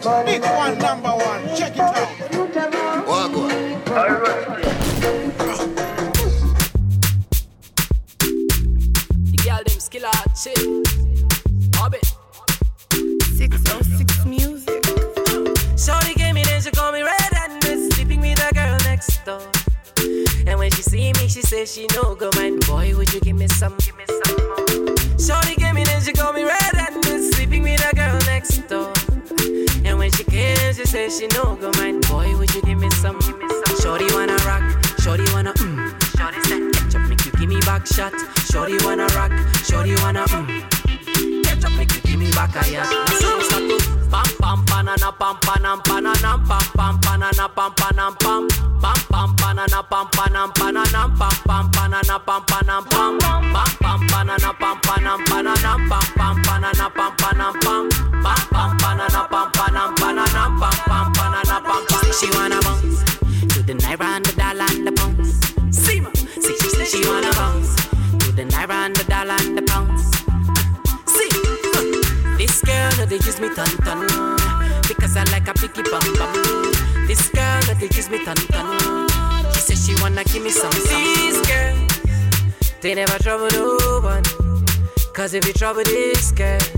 Big one, number one. Check it out. Been never trouble no one. Cause if you trouble this girl.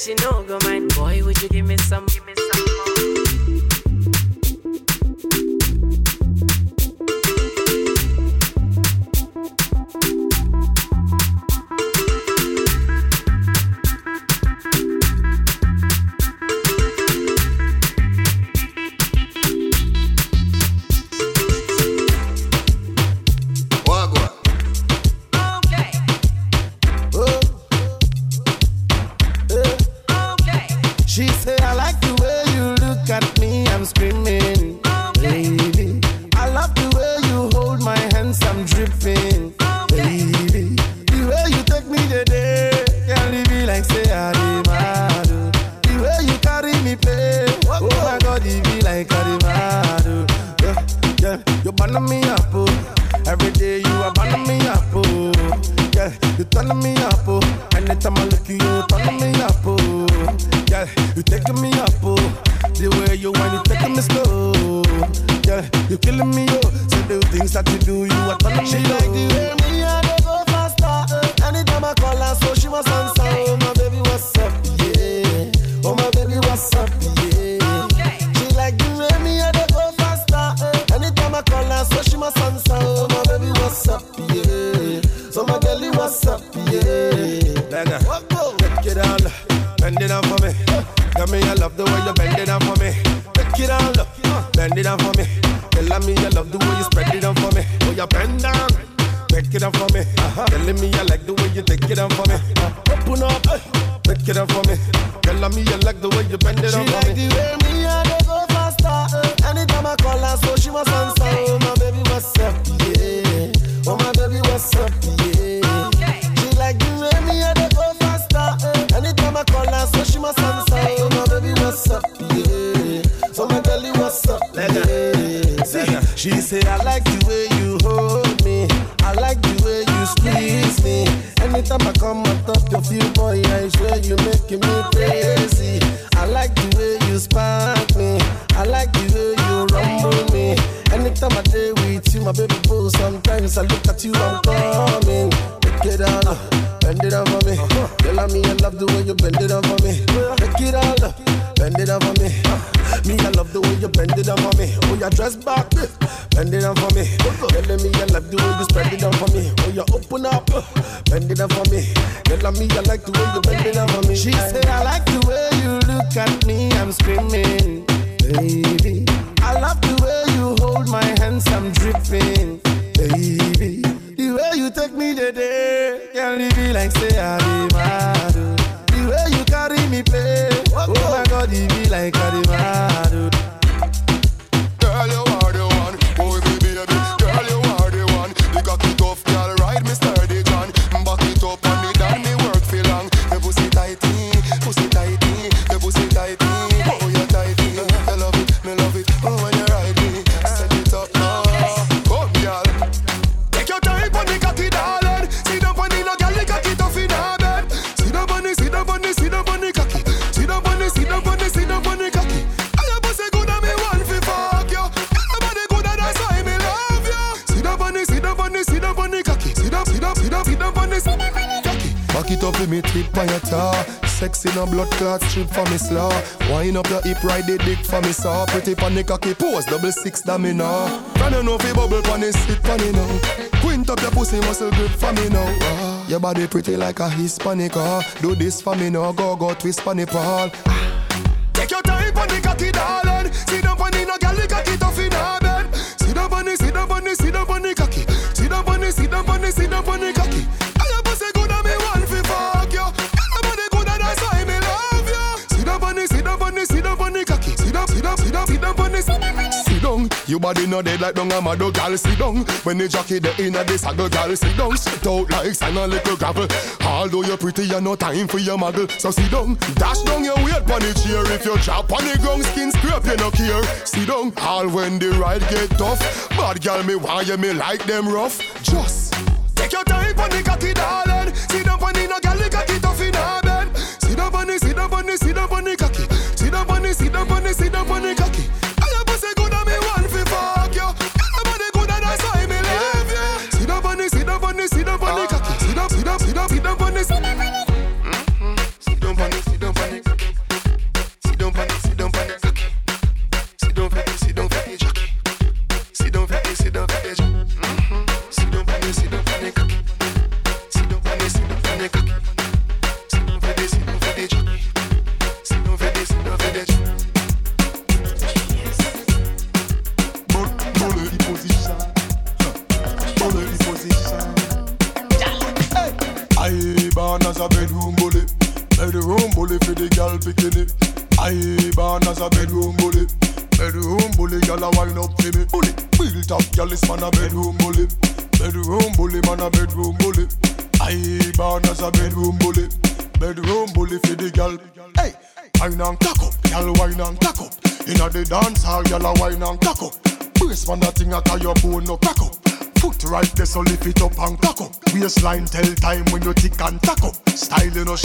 she no go mind, Boy, would you give me some? Give me bend it for me. Girl, I me, I love the way you bend it up for me. Take it all up, bend it for me. Me, I love the way you bend it up for me. Oh, you dress back, bend it up for me. Girl, me, I love the way you spread it for me. Oh, you open up, bend it up for me. Girl, me, I like the way you bend it up for me. She said, I like the way you look at me. I'm screaming, baby. I love the way you hold my hands. I'm dripping, baby. The way you take me today, can't leave me like say I be mad. oh. The way you carry me play, oh my God, it be like I be mad. Oh. With me tip on your tar. Sexy no blood clot strip for me slaw. Wind up your hip, ride the dick for me saw. Pretty the cocky pose, double six that me now. Can you know fi bubble pon the sit pon it now? Quint up your pussy muscle grip for me now. Ah, Your body pretty like a Hispanic ah. Do this for me now, go go twist pon the pole. Take your time pon the cocky, darling. Sit down pon the no girl, the cocky tough in her bed. Sit down pon the, sit down pon the, sit down pon the cocky. Sit down pon the, sit down pon the, sit down pon the cocky. The. Sit down, your body no dead like dung a mad gal. Sit down, when the jockey the inna the saddle, gal. Sit down, sit out like sand a little gravel. Although you're pretty, you no time for your muggle. So sit down, dash down your weight pon the chair. If you drop on the ground, skin scrape, you no care. Sit down, all when the ride get tough. Bad gal, me why you me like them rough. Just take your time pon the cocky, darling. Sit down pon the no gal, the cocky tough in her bed. Sit down pon the, sit down pon the, sit down pon the cocky. Sit down pon the, sit down pon the, sit down pon the down,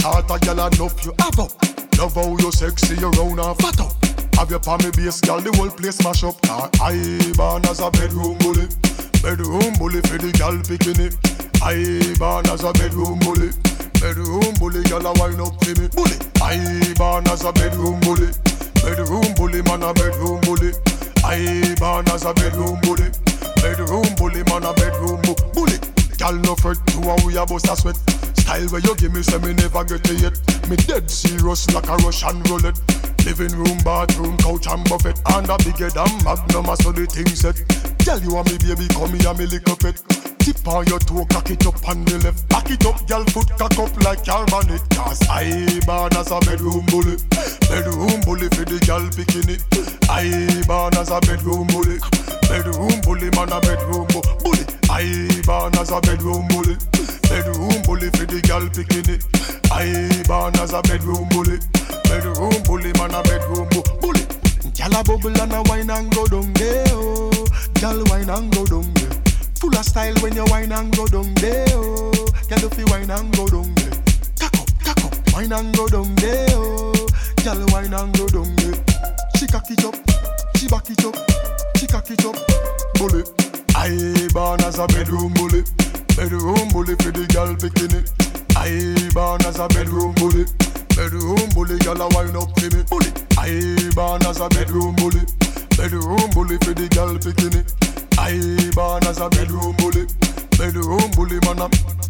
Short, a girl enough you have up. Love how you sexy, you round and fat up. Have your palmy base, girl, the whole place mash up. I born as a bedroom bully, bedroom bully for the girl bikini. I born as a bedroom bully, bedroom bully, girl a wine up for me. Bully, I born as a bedroom bully, bedroom bully, man a bedroom bully. I born as a bedroom bully. Bedroom bully, man a bedroom bu- bully. Girl no fret to how we a bust a sweat. Style where you give me say me never get it yet. Me dead serious like a Russian roulette. Living room, bathroom, couch and buffet. And a bigger than magnum, so the thing set. Tell you and me baby, come here, me little pet. Tip on your toe, cock it up on the left. Back it up, girl, foot cock up like your. Cause I born as a bedroom bully. Bedroom bully for the girl bikini. I born as a bedroom bully. Bedroom bully, man a bedroom bu- bully. I born as a bedroom bully. Bedroom bully for the girl bikini. I born as a bedroom bully. Bedroom bully, man a bedroom bu- bully. Gyal a bubble and a wine and go down there, oh. Gyal wine and go down there. Full of style when you wine and go down there, oh. Gyal if you wine and go down there. Cock up, cock up, wine and go down there, oh. Gyal wine and go down there. She cock it up, she back it up, she cock it up. Bully, I born as a bedroom bully. Bedroom bully for the girl bikini. I born as a bedroom bully. Bedroom bully, girl a wine up for me. Bully. I born as a bedroom bully. Bedroom bully for the girl bikini. Born as a bedroom bully. Bedroom bully, man a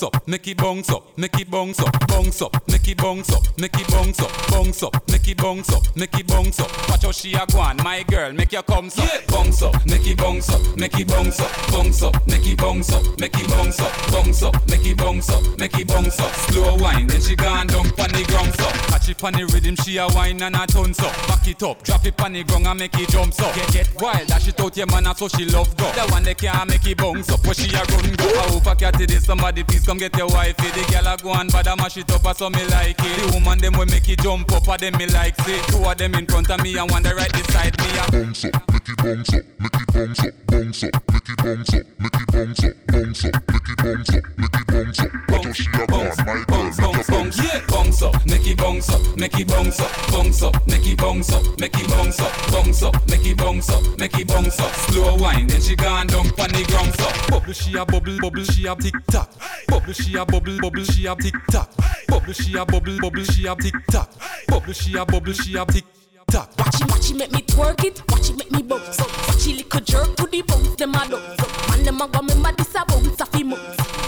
Bounce up, make it bounce up, make it bounce up, bounce up, make it bounce up, make it bounce up, bounce up, make it bounce up, make it bounce up. Watch how she a go on, my girl, make your come up. Bounce up, make it bounce up, make it bounce up, bounce up, make it bounce up, make it bounce up, bounce up, make it bounce up, make it bounce up. Slow wine, then she gone down pon the ground up. Catch it pon the rhythm, she a wine and a tons up. Back it up, drop it pon the ground and make it jump up. Get get wild, dash it out your man, so she love go. The one that can't make it bounce up, where she a run go. I hope I catch it, somebody please come get your wifey. The girl a go and bad a mash it up, so me like it. The woman them will make it jump up, a them me like say. Two of them in front of me and one the right beside me. bounce up, make it bounce up, make it bounce up, bounce up, make it bounce up, make it bounce up, bounce up, make it bounce up, make it bounce up. Watch how she a go my girl, make a bounce, yeah. Bounce up, make it bounce up, make it bounce up, bounce up, make it bounce up, make it bounce up, bounce up, make it bounce up, make it bounce up. Slow wine, then she gone down pon the ground up. Bubble she a bubble, bubble she a tick tock. Bubble she a bubble, bubble she a tick tock. Bubble she a bubble, bubble she a tick tock. Bubble she a bubble she a tick tock. Watch it, watch it, make me twerk it. Watch it, make me bounce. Watch it, little jerk to the bounce. Them a dance. Man, them a go me mad. This a bounce, a fi.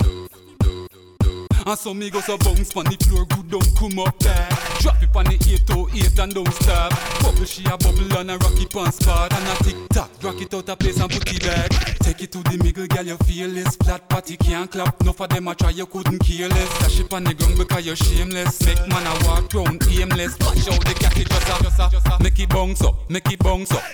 And so me go so bounce pon the floor, good don't come up there. Drop it on the 808 and don't stop. Bubble she a bubble and a rock it on spot and a tick tock. Rock it out a place and put it back. Take it to the middle, girl, you feel this flat party can't clap. Enough of them a try, you couldn't care less. Dash it on the ground because you're shameless. Make man a walk round aimless. Watch out the cat it just a, just a, just a. Make it bounce up, make it bounce up,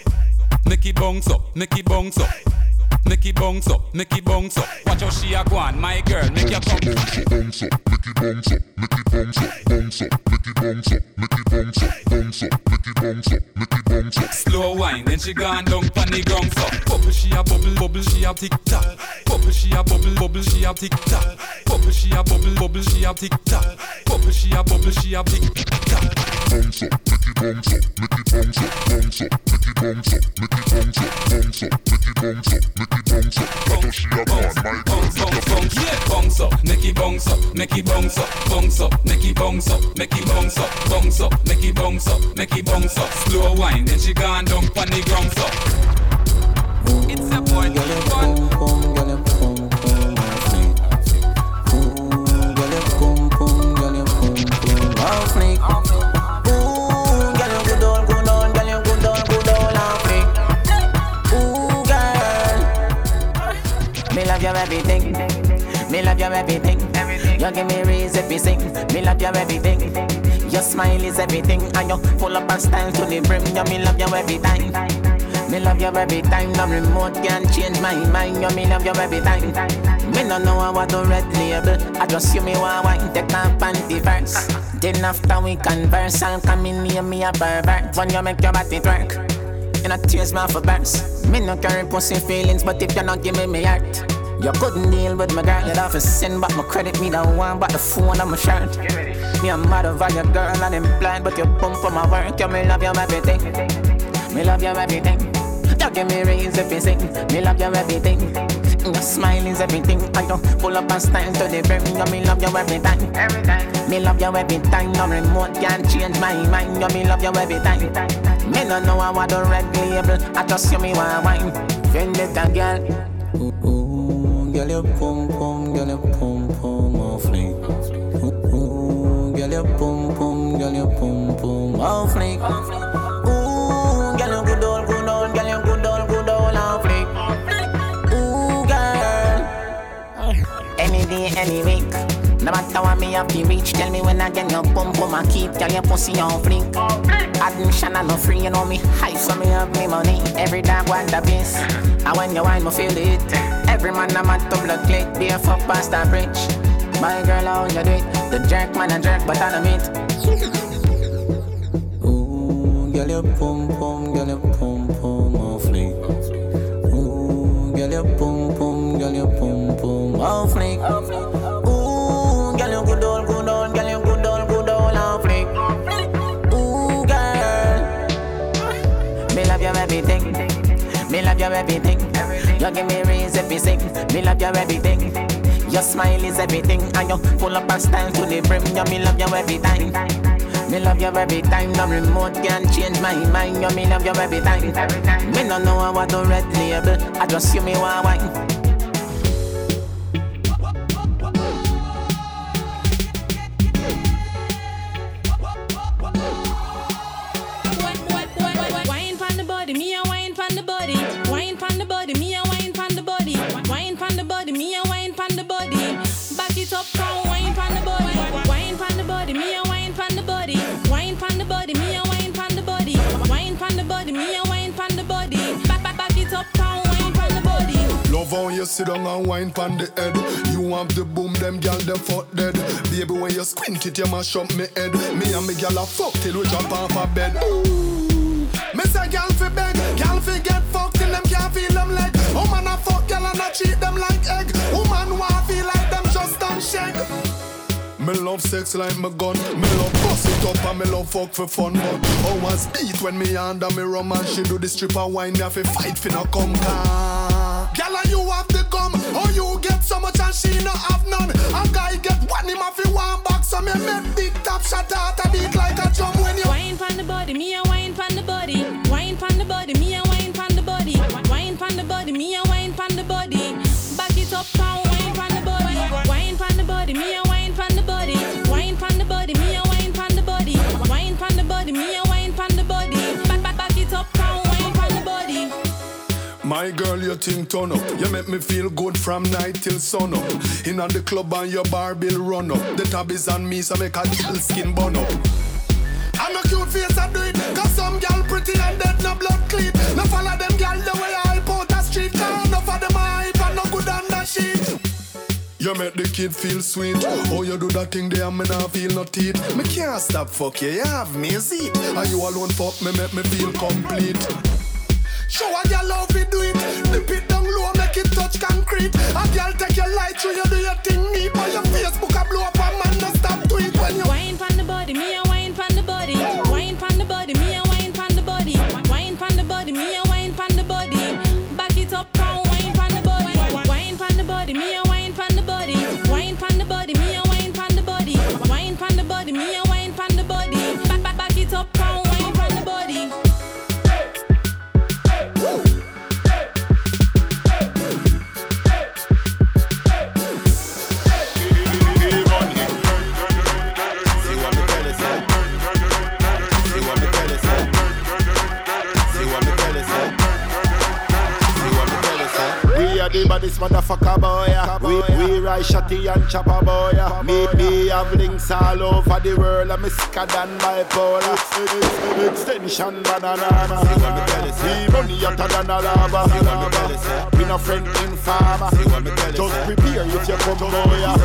make it bounce up, make it bounce up. Make it bounce up, make it bounce up. Watch how she a go on, my girl, make your come. Bounce up, bounce up, make it bounce up, make it bounce up, bounce up, make it bounce up, make it bounce up, bounce up, make it bounce up, make it bounce up. Slow wine, then she gone down pon the ground so Bubble she a bubble, bubble she a tick tock Bubble she a bubble, bubble she a tick tock Bubble she a bubble, bubble she a tick tock Bubble she a bubble, she a tick tock Bounce up, make it bounce up, make it bounce up, bounce up, make it bounce up, make it bounce up, bounce up, make it bounce up, make it bounce up. Watch how she a my girl, make a bounce, bounce, yeah up, make it bounce up, make it bounce up Bounce up, make it bounce up, make it bounce up Bounce up, make it bounce up, make it bounce up Slow wine, then she gone down pon the ground so It's a boy, one Me love you everything. Me love you everything. You give me reason to sing. Me love you everything. Your smile is everything, and you full up of style to the brim. You me love you every time. Me love you every time. No remote can change my mind. You me love you every time. Me no know I want to red label. I just you me want wine take a panty verse. Then after we converse, I'll come in near me a pervert. When you make your body twerk. You know tears off a burst. Me no carry pussy feelings, but if you not give me me heart, you couldn't deal with my girl. You'd have to send back my credit, me the one, but the phone on my shirt. Me a mad over your girl and I'm blind, but you bump for my work. You me love you everything. Me love you everything. You give me reason if you sing. Me love you everything. Your smile is everything. I don't pull up and stand to the brim. You me love you. Every time. Me love you every time. No remote can change my mind. You me love you every time. Me no know I want the red label. I just you me want wine. Vendetta girl. Ooh, ooh, girl, your pum pum, girl, your pum pum off oh, fleek. Ooh, ooh, girl, your pum pum, girl, your pum pum off oh, fleek. Ooh, girl, you good old, good old, girl, you good old, good old on flick. Ooh, girl. Any day. No matter what me have to reach, tell me when I get your pum pum I keep, girl, your pussy on flick. Admission I no free, you know me high, so me have me money. Every dog want the piece, and when you wine, me feel it. Every man I'm at double click, be a fuck past the bridge. My girl, how you do it? The jerk man a jerk, but I don't meet. Ooh, girl, your pum pum, girl, your pum Everything. You give me reason to sing. Me love your everything. Your smile is everything, and you full up a style to the brim. You me love you every time. Me love you every time. No remote can change my mind. You me love you every time. Me no know how to red label. I just you me want. Wine sit down and wine pon the head. You have the boom, them gal them fuck dead. Baby, when you squint it, you mash up me head. Me and me gal a fuck till we jump off a bed. Ooh. Me say gal fi beg, gal fi get fucked till them can't feel them leg. Woman a fuck gal and a treat them like egg. Woman want feel like them just done shake. Me love sex like my gun. Me love bust it up and me love fuck for fun. But always beat when me under me rum and she do the stripper wine. Me have to fight fi no come car. Girl and you have the gum. Oh you get so much and she no have none. A guy get one him to one box. So me make big top shot out a beat like a drum when you. Wine pon the body, me a wine My girl, you think turn up. You make me feel good from night till sun up. In on the club and your bar bill run up. The tab is on me, so make a girl skin burn up. I'm a cute face, I do it. Cause some gal pretty and dead, no blood clean. No follow them gal the way I out the street. Cause enough of them hype and no good on that shit. You make the kid feel sweet. Oh, you do that thing there, me not feel no teeth. Me can't stop fuck you, you have me a seat. And you alone fuck me, make me feel complete. Show a girl how we do it. Dip it ride shotty and chopper boy. Uh? Me me have links all over the world. I'm sicker than bipolar. Extension banana. We money hotter than a lava. We no friend in farmer. Just prepare if you come boy. Uh. yeah.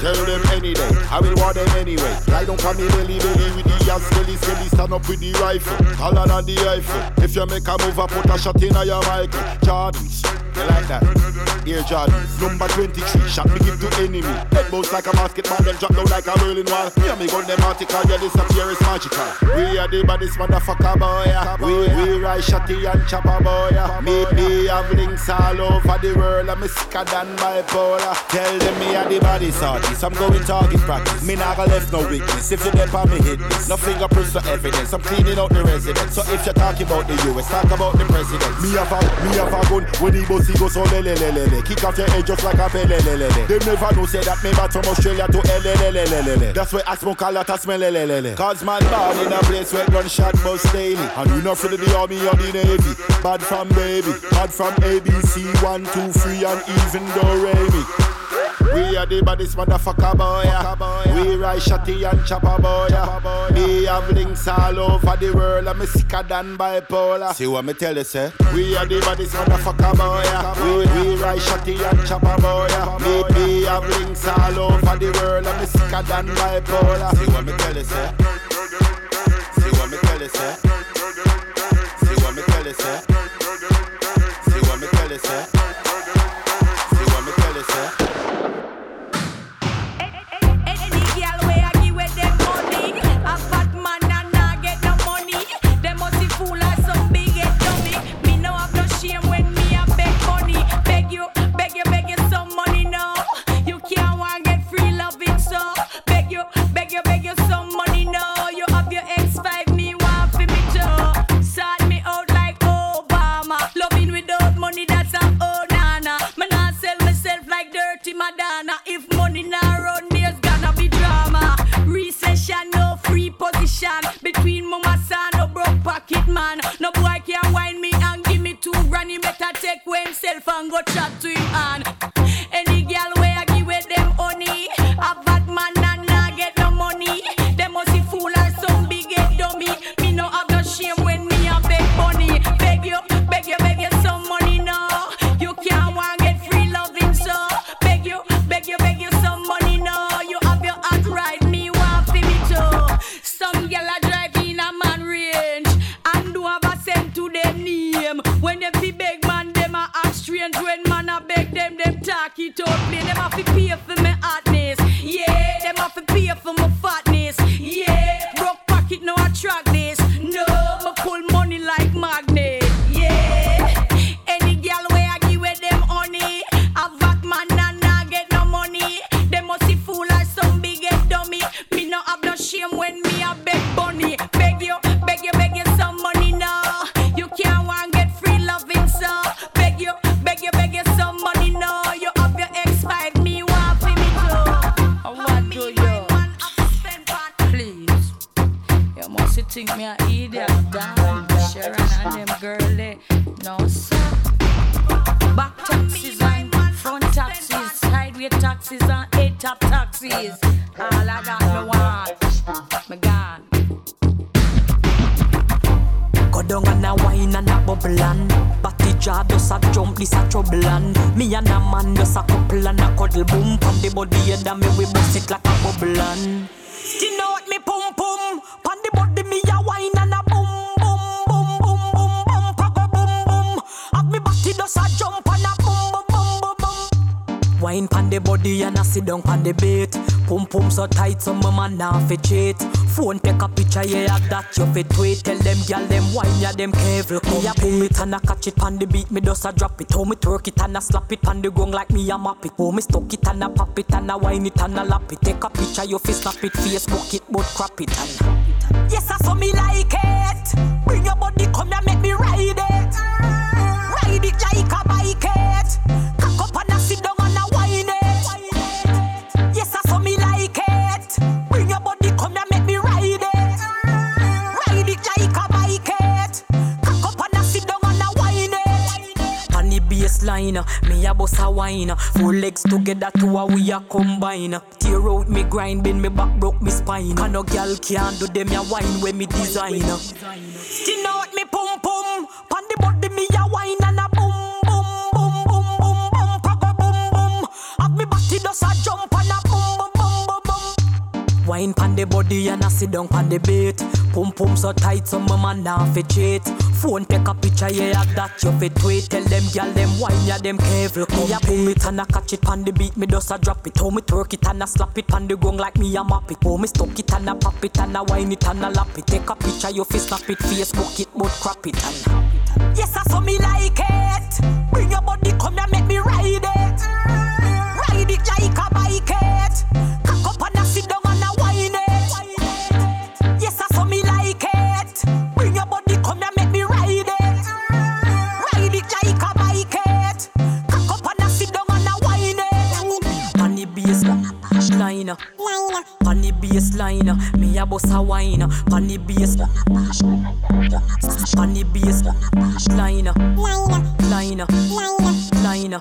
Tell them any day. I will want them anyway. Lie down for me belly belly with the ass belly skelly. Stand up with the rifle. Taller than the rifle. If you make a move, I put a shot in your Michael. Jordans. You like that? Here, Jordan. Number 23. Shot me give to enemy. Head bounce like a basketball, then drop down like a rolling wall. And me gun them article, yeah, disappear is magical. We are the baddest motherfucker, boy. yeah. We, we ride shotty and chopper, boy. yeah. Me, me have links all over the world. I'm sicker than bipolar. Tell them me are the baddest artist. I'm going target practice. Me not gonna left no weakness. If you dip on me hit this. No fingerprints or evidence. I'm cleaning out the residence. So if you're talking about the US, talk about the president. Me have a, me have a gun. When he bossy go so oh, le le. Kick off your head just like a le. They never know say that me back from Australia to L le le le le le. That's why I smoke a lot of smell le. Cause man born in a place where gunshot bust daily. And we not for the army or the navy. Bad from baby. Bad from ABC. One, two, three, and even Remy. We are the baddest motherfucker boy. We ride shotty and chopper boy. Me have links all over the world. I'm sicker than bipolar. See what me tell you, sir? We are the baddest motherfucker boy. We, we ride shotty and chopper boy. Me, me have links all over the world. I'm sicker than bipolar. See what me tell you, sir? See what me tell you, say? See what me tell you, sir? See what me tell you, sir. Wine pon the body and a sit down pon the bait Pum pum so tight so my man nah fi cheat. Phone take a picture yeah of that you fi tweet. Tell them gyal them wine yeah them careful. Me a pull it and a catch it pon the beat. Me just a drop it. How me twerk it and a slap it pon the gong like me a map it. How me stuck it and a pop it and a wine it and a lap it. Take a picture you fi snap it. Facebook it but crap it and Yes I saw me like it. Bring your body come here make baseline, me a bust a wine. Four legs together, two a we a combine. Tear out me grind, bend me back, broke me spine. And no girl can do them a wine when me design. Out me Wine pon the body and a sit down pon the bait. Pum pum so tight, so my man nah fi cheat. Phone take a picture, yeah, that you fi tweet. Tell them gyal them wine, yeah, them careful. Me a pull it and a catch it pon the beat, me just a drop it. How me twerk it and a slap it pon the gong like me a map it. How me stuck it and a pop it and a wine it and a lap it. Take a picture, you fi snap it, Facebook it, but crap it and. Yes, I saw me like it. Bring your body, baseline, on the baseline, me a bust a wine. On the bass, on the baseline, line, line, line.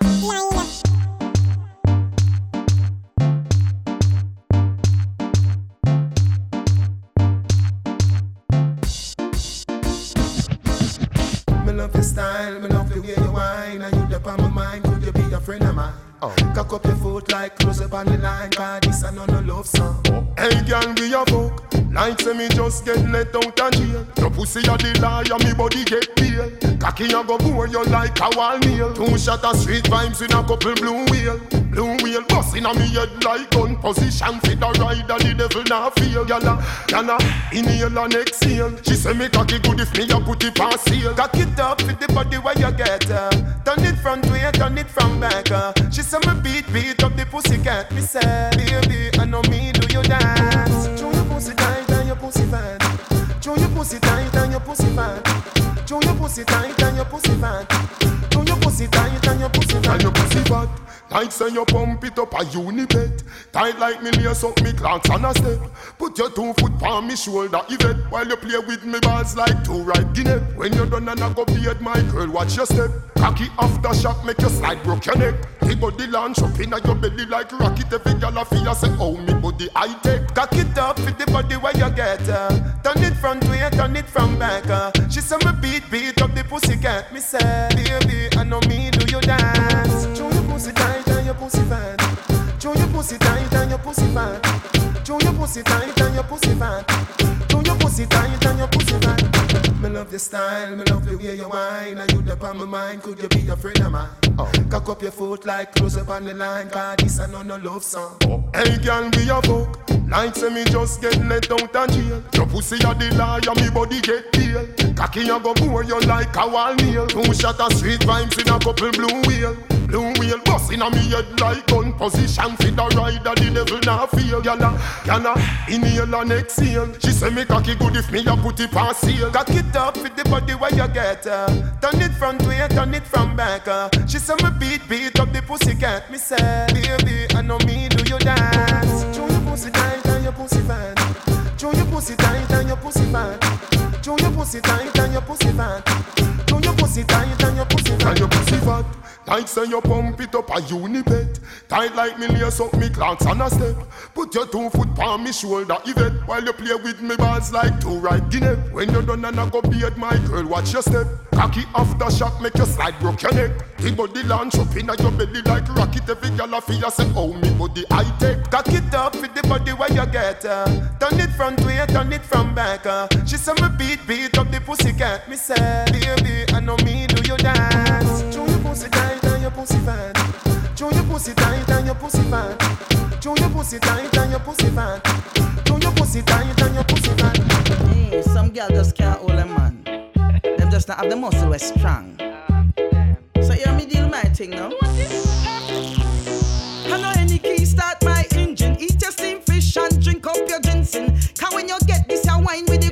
Me love your style, me love the way you whine, and you up on my mind, could you be a friend of mine? Oh. Cock up your foot like close up on the line, cause this a no no love song. Hey girl, we a fuck. Like say me just get let out of jail. Your pussy a the liar, me body get pale. Cocky a go bore you like a wall nail. Two shot of street vibes with a couple blue wheel. Blue wheel busting on me head like gun position. Fit the rider, the devil not feel. Gyal gyal inhale and exhale. She say me cocky good if me a put it past seal. Cock it up with the body where you get. Uh. Turn it front way, turn it from back. Uh. She say me beat, beat up the pussy cat. Me say, baby, I know me do you dance. Show your pussy tight and your pussy fat. Show your pussy tight and your pussy fat. Show your pussy tight and your pussy fat. Show your pussy tight and your pussy fat. And your pussy fat. Like say you pump it up a unipet Tight like me lace up me Clarks on a step Put your two foot on me shoulder Yvette While you play with me balls like two right guinea When you're done and I go beard my girl watch your step Cocky after shot make your slide broke your neck The body launch up inna your belly like rocket. Every gyal a feel say oh me body I take Cock it up with the body where you get uh. Turn it front way, turn it from back uh. She say me beat, beat up the pussy cat Me say, baby, I know me do you dance. Show your pussy tight and your pussy fat. Show your pussy tight and your pussy fat. Show your pussy tight and your pussy fat. Show your pussy tight and your pussy fat Me love your style, me love the way you whine. And you the on my mind, could you be a friend of mine? Oh. Cock up your foot like close up on the line Cause this a no no love song. Oh. Hey girl, be a fuck. Like say me just get let out of jail. Your pussy a the liar, me body get pale Cocky a go bore you like a wall nail Two shot of sweet vibes in a couple blue wheel. Blue wheel busting on me head like gun position. Fit the rider, the devil not feel. Gyal gyal inhale and exhale. She say me cocky good if me a put it past seal Cock it up with the body where you get her. Turn it front way, turn it from back uh. She say me beat, beat up the pussy cat Me say, baby, I know me do you dance. Show your pussy tight and your pussy fat. Show your pussy tight and your pussy fat. Show your pussy tight and your pussy fat. Show your pussy tight and your pussy fat. And your pussy fat like say you pump it up a unipet Tight like me lace up me Clarks and a step. Put your two foot on me shoulder Yvette. While you play with me balls like two right guinea. When you're done and I go beard my girl watch your step. Cocky after shot make you slide broke your neck. The body launch up inna your belly like rocket. Every girl a feel say oh me body I take Cock it up with the body where you get uh. Turn it front way, turn it from back uh. She say me beat, beat up the pussy cat Me say, baby, I know me do you dance pussy tight and your pussy fat. Show your pussy tight and your pussy fat. Show your pussy tight and your pussy fat. Show your pussy tight and your pussy fat. Hey, some girl just can't hold a man. Them just not have the muscle was strong. So you me deal my thing now. I know any key start my engine. Eat your steam fish and drink up your ginseng. Cause when you get this your wine with the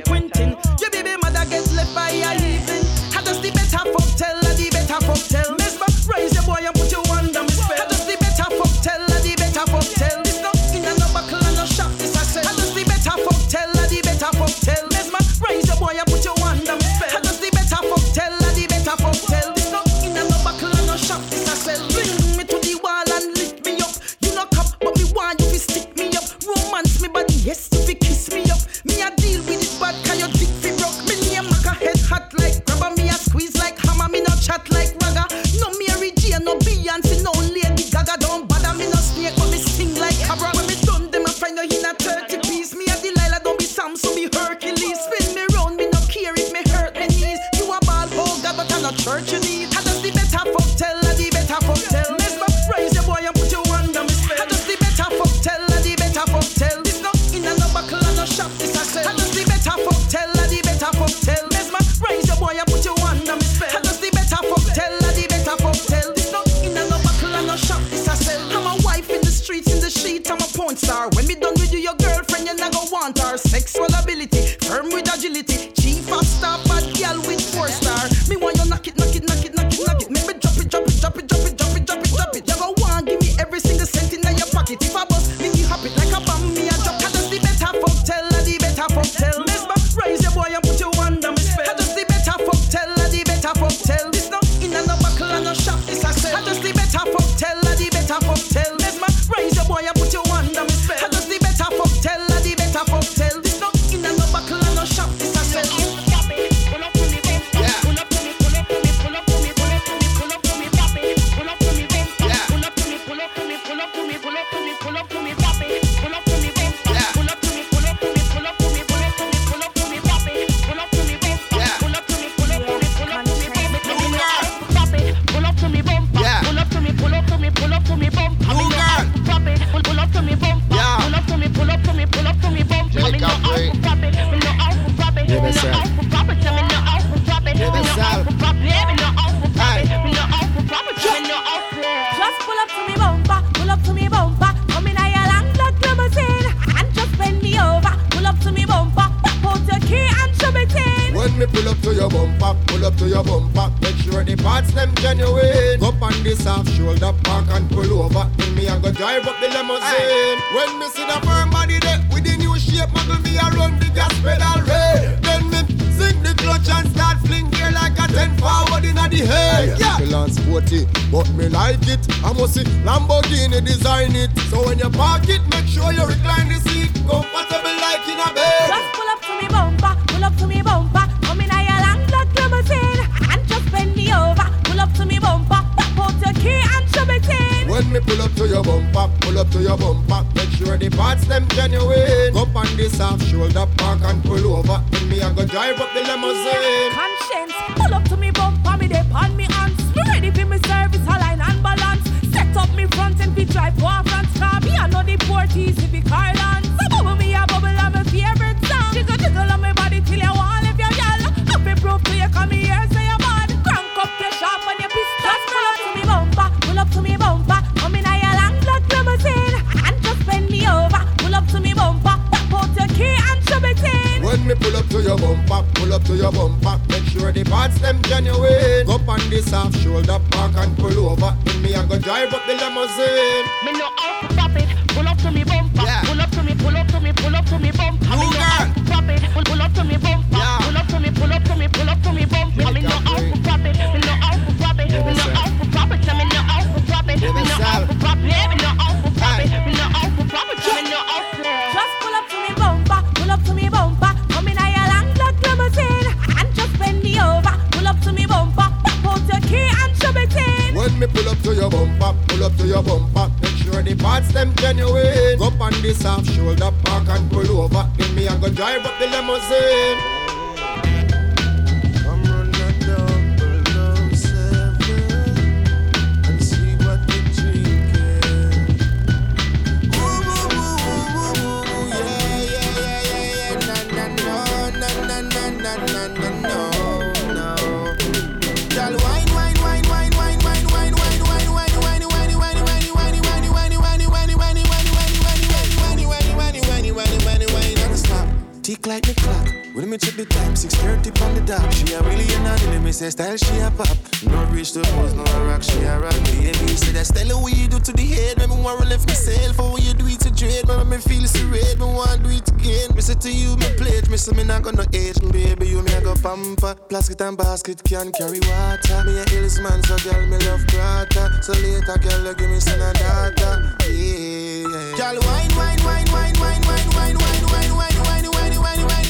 bucket and basket can carry water. Me a hillsman, so girl, me love prata. So later, girl, you give me some data. Yeah. Girl, wine, wine, wine, wine, wine, wine, wine, wine, wine, wine, wine, wine, wine, wine.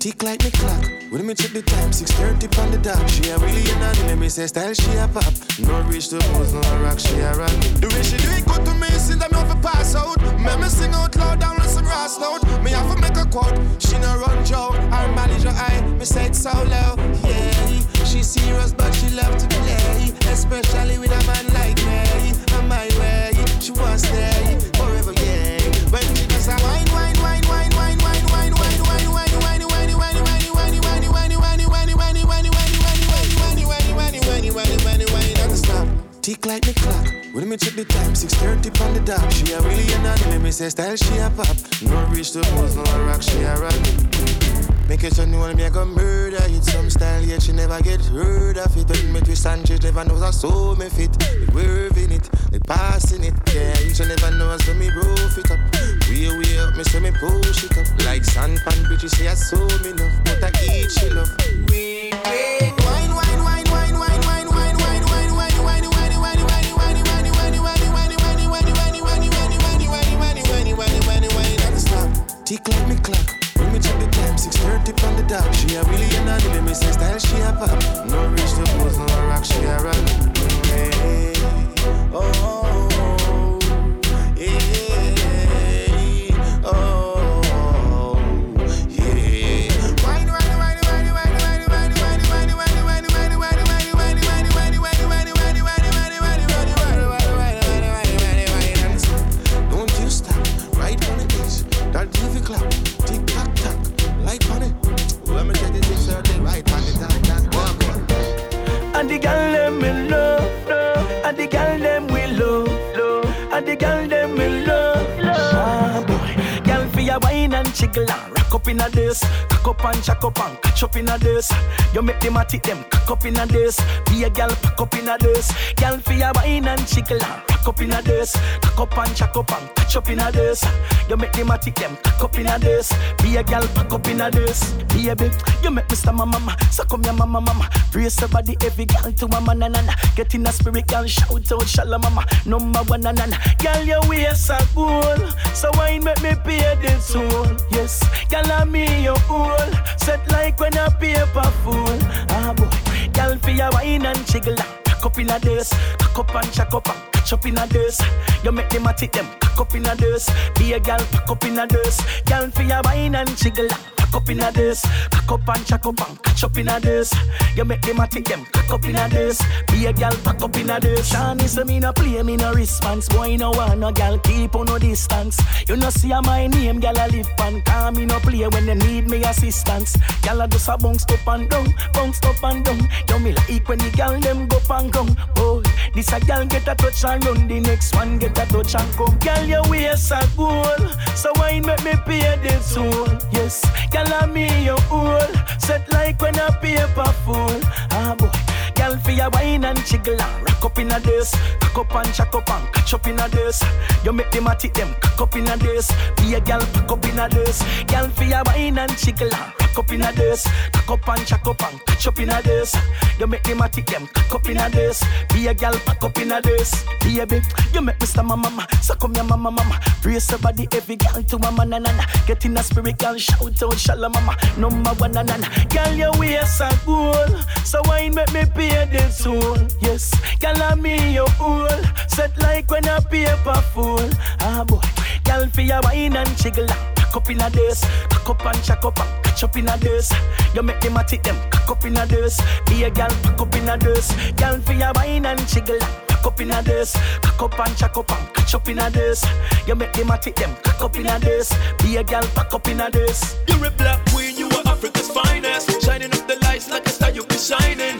Tick like me clock. When me check the time, 6.30 on the dot. She a really a on it. Me say style, she a pop. No reach the pose, no rock, she a rock. The way she do it good to me, since I'm 'bout have to pass out. Me me sing out loud down with some grass note. Me have to make a quote. She no run joke. Her manage her eye. Me say it so low. Yeah. She serious, but she love to play. Especially with a man like me. On my way, she wants stay. tick like the clock. When me check the time, 6.30 on the dot. She a really an me say style she a pop. No reach the pose, no rock, she a rock. Make it turn one, me a go murder it. Some style, yet she never get heard of it. When me twist and she never knows how so me fit. They weaving it, we passing it. Yeah, you should never know so me roof it up. We we up, me say me push it up. Like sand pan, bitch, she a so me enough. But I eat she love. We Tick like me clock. When me check the time, 6.30 from the dot. She a millionaire, the me say style, she a pop. No reach to pose, no rock, she a rock. Hey, oh. And jack up and catch up in a this. You make them a tick them cock up in a this. Be a gal pack up in a this. Gal for your wine and rock up in a this. Cock up and jack up and catch up in a this. You make them a tick them cock up in a this. Be a gal pack up in a this. Baby, you make Mr. Mama mama. So come your mama mama. Brace your body every gal to mama na na na. Get in a spirit gal shout out shalom mama. Number one na na na. Gal your waist a goal. So wine make me pay the toll. Yes, gal a me your all. Set like when a paper full. Ah boy, gal for your wine and jiggle. Cock up in a this, cock up and chuck up and catch up in a this. You make them a tick them, cock up in a this. Be a gal, pack up in a this. Gal for your wine and jiggle. Cock up in a this, cock up and chuck up and catch up in a this. You make them a tick them, cock up in a this. Be a gal, pack up in a this. Shani say me no play, me no response. Boy no want no gal, keep on no distance. You no see a my name, gal a live pan. Call me no play when they need me assistance. Gal a just a bounce up and down, bounce up and down. You me like when the gal them go and come. Boy, this a gal get a touch and run, the next one get a touch and come. Gal your waist a goal, so why make me pay the toll? Yes, gal a me your all, set like when a paper full. Ah boy. Gal for your wine and jiggle and rock up in a this. Cock up and chuck up and catch up in a this. You make them a tick them cock up in a this. Be a gal pack up in a this. Gal for your wine and jiggle and rock up in a this. Cock up and chuck up and catch up in a this. You make them a tick them cock up in a this. Be a gal pack up in a this. Baby, you make Mr. Mama mama. So come your mama mama. Brace your body every gal to mama na na na. Get in a spirit gal shout out shalom mama. Number one na na na. Gal your waist a goal. So wine make me pay the toll. Yes, gal a me your all. Set like when a paper full. Ah boy, gal for your wine and jiggle. Cock up in a this, cock up and chuck up and catch up in a this. You make them a tick them, cock up in a this. Be a gal, pack up in a this. Gal for your wine and jiggle. Cock up in a this, cock up and chuck up and catch up in a this. You make them a tick them, cock up in a this. Be a gal, pack up in a this. You're a black queen, you are Africa's finest. Shining up the lights like a star, you be shining.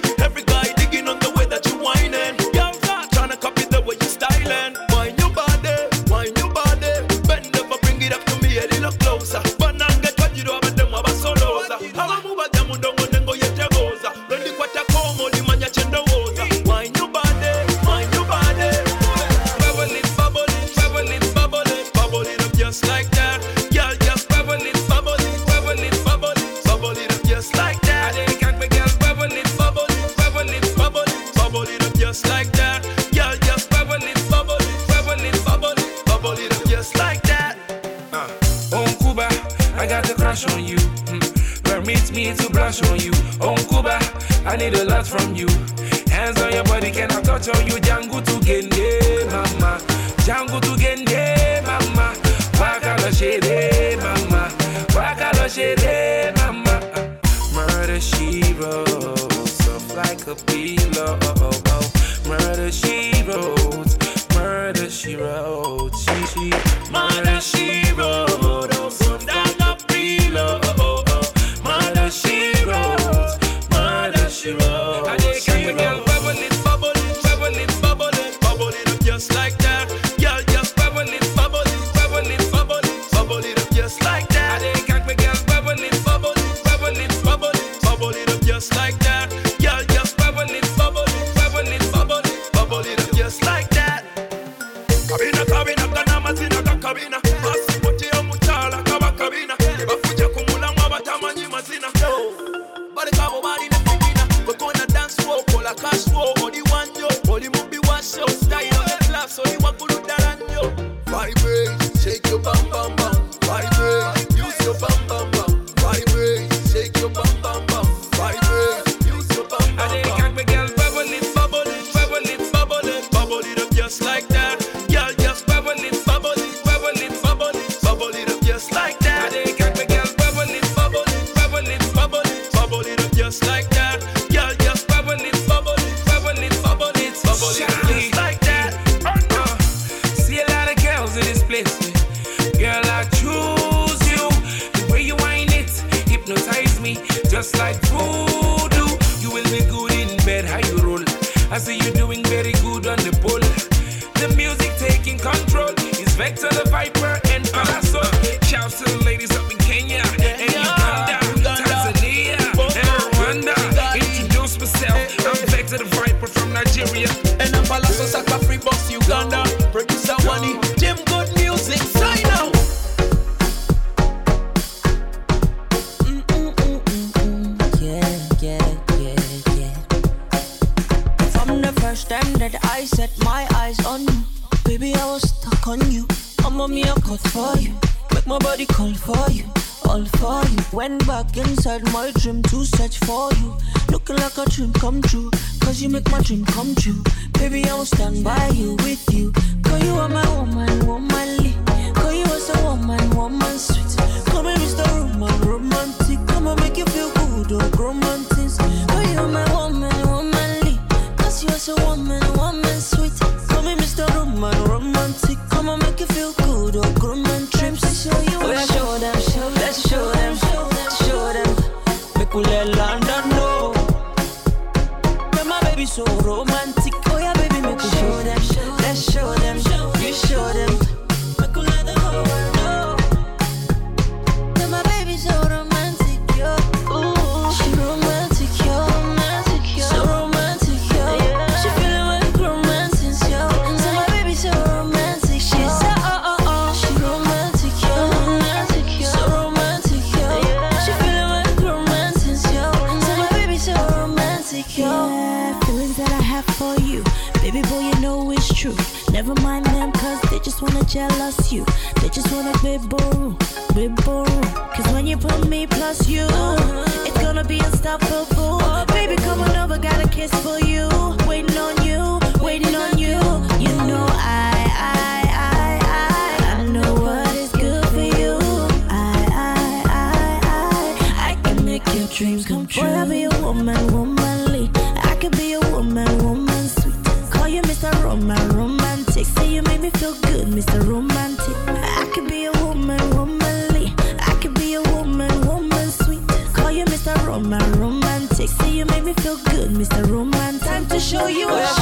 A woman, womanly. I could be a woman, woman sweet. Call you Mr. Roman, romantic. Say you make me feel good, Mr. Romantic. I could be a woman, womanly. I could be a woman, woman sweet. Call you Mr. Roman, romantic. Say you make me feel good, Mr. Romantic. Time to show you. Oh,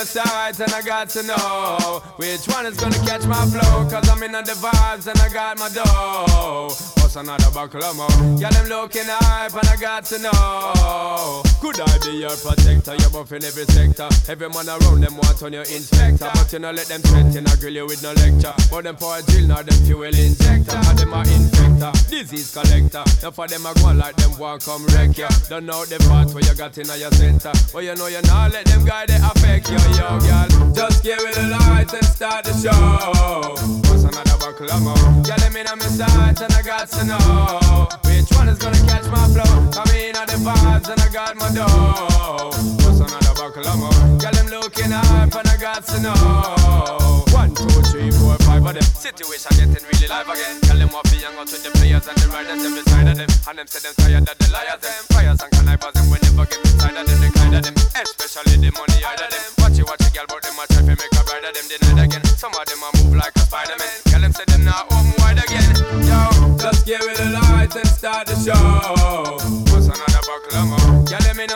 And I got to know which one is gonna catch my flow. Cause I'm in the vibes and I got my dough. What's another buckle of more? Yeah, them looking hype and I got to know. Could I be your protector? You're buff in every sector. Every man around them want on your inspector. But you know, let them threaten, I grill you with no lecture. But them for a drill, now them fuel injector. And them are infector, disease collector. Now for them, I go on like them want come wreck ya. Don't know the part where you got in your center. But you know you not let them guy they affect you, yo, girl. Just give it a light and start the show. What's another buckle of more? Yeah, let me know my sides and I got to know which one is gonna catch my flow. Come on the vibes and I got my dough. What's another buckle of more? Girl, them looking hype and I got to know. One, two, three, four, five of them. Situation getting really live again. Tell them what be young out with the players and the riders them beside of them. And them say them tired of the liars them. Fires and connivers them will never get inside of them. The kind of them, especially the money out of them. Watch it, watch it, girl, but them a try to make a bride of them. Denied again. Some of them a move like a Spider-Man. Girl, them say them not home wide again. Yo, give it a light and start the show.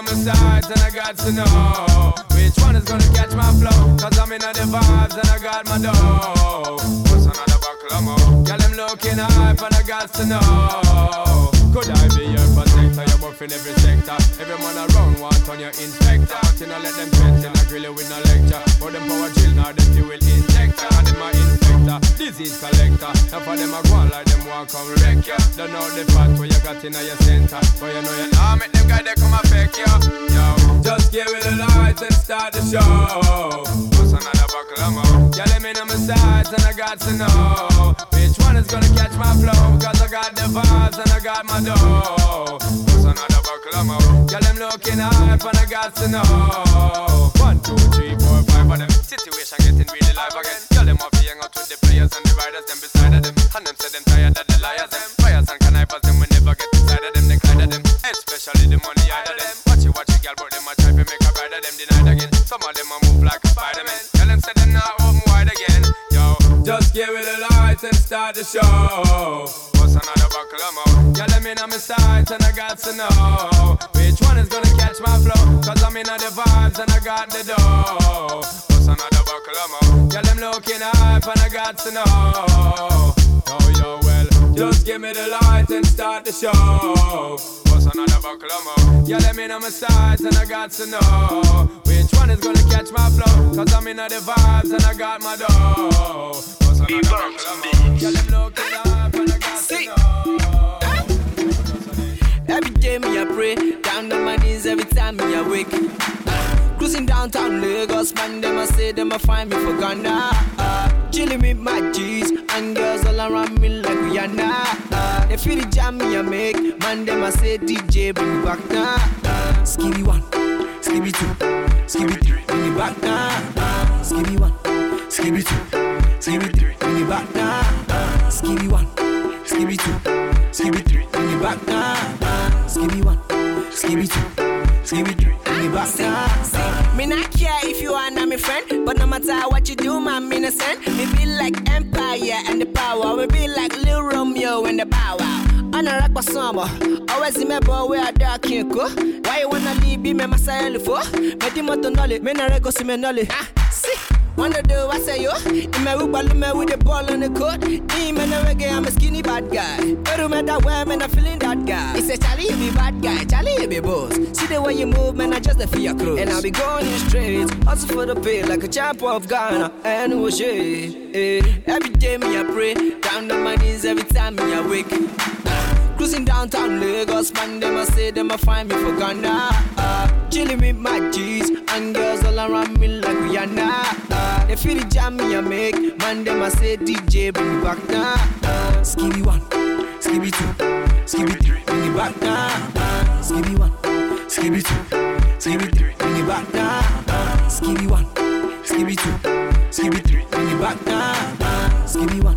Me my sides and I got to know which one is gonna catch my flow. Cause I'm in the vibes and I got my dough. What's another buckle of more? Yeah, them looking hype and I got to know. Around on your inspector. You know, let them threaten, I grill you with no lecture. But them power chill, now them fuel injector. And them a infector, disease collector. Now for them a go on like them want come wreck ya. Don't know the part where you got in your center. But you know you nah make them guys they come affect ya. Yo, just give it a light and start the show. What's another buckle of? Yeah, let me know my sides and I got to know which one is gonna catch my flow. Cause I got the vibes and I got my dough. Of more? Them looking hype and I got to know. One, two, three, four, five of them. Situation getting really live again. Tell them off hang out with the players and the riders, them beside of them. And them say them tired of the liars, them. Fires and connivers, them we never get inside of them, they kind of them. Especially the money out of them. Watch it, watch it, girl, but them a try to make a ride of them denied again. Some of them a move like a Spider-Man. Tell them say them not open wide again. Yo, just give it a light and start the show. My sides and I got to know which one is gonna catch my flow. Cause I'm in the vibes and I got the dough. What's another buckle of more? Yeah, them looking hype and I got to know. Yo, yo, well, just give me the light and start the show. What's another buckle of more? Yeah, let me know my sides and I got to know which one is gonna catch my flow. Cause I'm in the vibes and I got my dough. What's another buckle of more? Yeah, them looking hype and I got to know. Every day me I pray, down on my knees every time me awake. Cruising downtown Lagos, man, them I say them I find me for Ghana. Uh, chilling with my G's and girls all around me like Rihanna. Uh, they feel the jam me I make, man, them I say DJ bring me back now. Uh, skibby one, skibby two, skibby three, bring me back now. Uh, one, skibby two, skibby three, bring me back now. Uh, one, skibby two, skibby three, bring me back now. Uh, skibby one, skibby two, skibby three, bring me back now. Me not care if you are not my friend, but no matter what you do, me innocent. Me be like Empire and the power. We be like Lil Romeo and the Bow Wow. On a rock my summer, always remember where I dark can't go. Why you wanna leave me, my myself for? Me di moto nolly, me na rego si me nolly. Ah, see. Wanna do I say yo? In my Uber, me with the ball on the court. In my reggae, I'm a skinny bad guy. But no matter where, man, I'm feeling that guy. He say, Charlie, you be bad guy. Charlie, you be boss. See the way you move, man, I just the fear clothes. And I'll be going in the streets, hustle for the pay like a champ of Ghana. And shit. Eh. Every day, me, I pray. Down on my knees every time me awake. Cruising downtown Lagos, man, them I say them I find me for Ghana. Uh, chilling with my G's and girls all around me like Rihanna. Uh, they feel the jam me I make, man, them I say DJ bring me back now. Uh, skibby one, skibby two, skibby three, bring me back now. Uh, skibby one, skibby two, skibby three, bring me back now. Uh, skibby one, skibby two, skibby three, bring me back now. Uh, skibby one,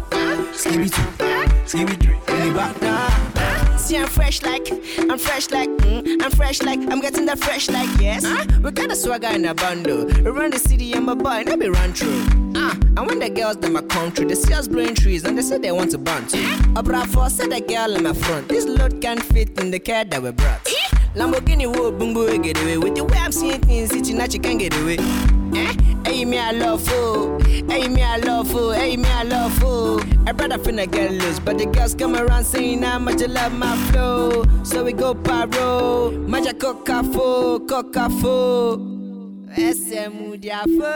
skibby two, skibby three, bring me back now. See, I'm fresh like, I'm fresh like, mm, I'm fresh like, I'm getting that fresh like, yes. Huh? We got a swagger in a bundle. We run the city and my boy, and I be run through. Ah, and when the girls them a come through, they see us blowing trees and they say they want to bounce. A bravo said the girl in my front. This load can't fit in the car that we brought. Lamborghini wood boom boom get away with the way I'm seeing things, it's not you can't get away. Eh? Hey, me I love food. Hey, me I love food. Hey, me I love food. I brother finna get loose, but the girls come around saying how much you love my flow. So we go paro, maja coca fo, coca fo. Fo.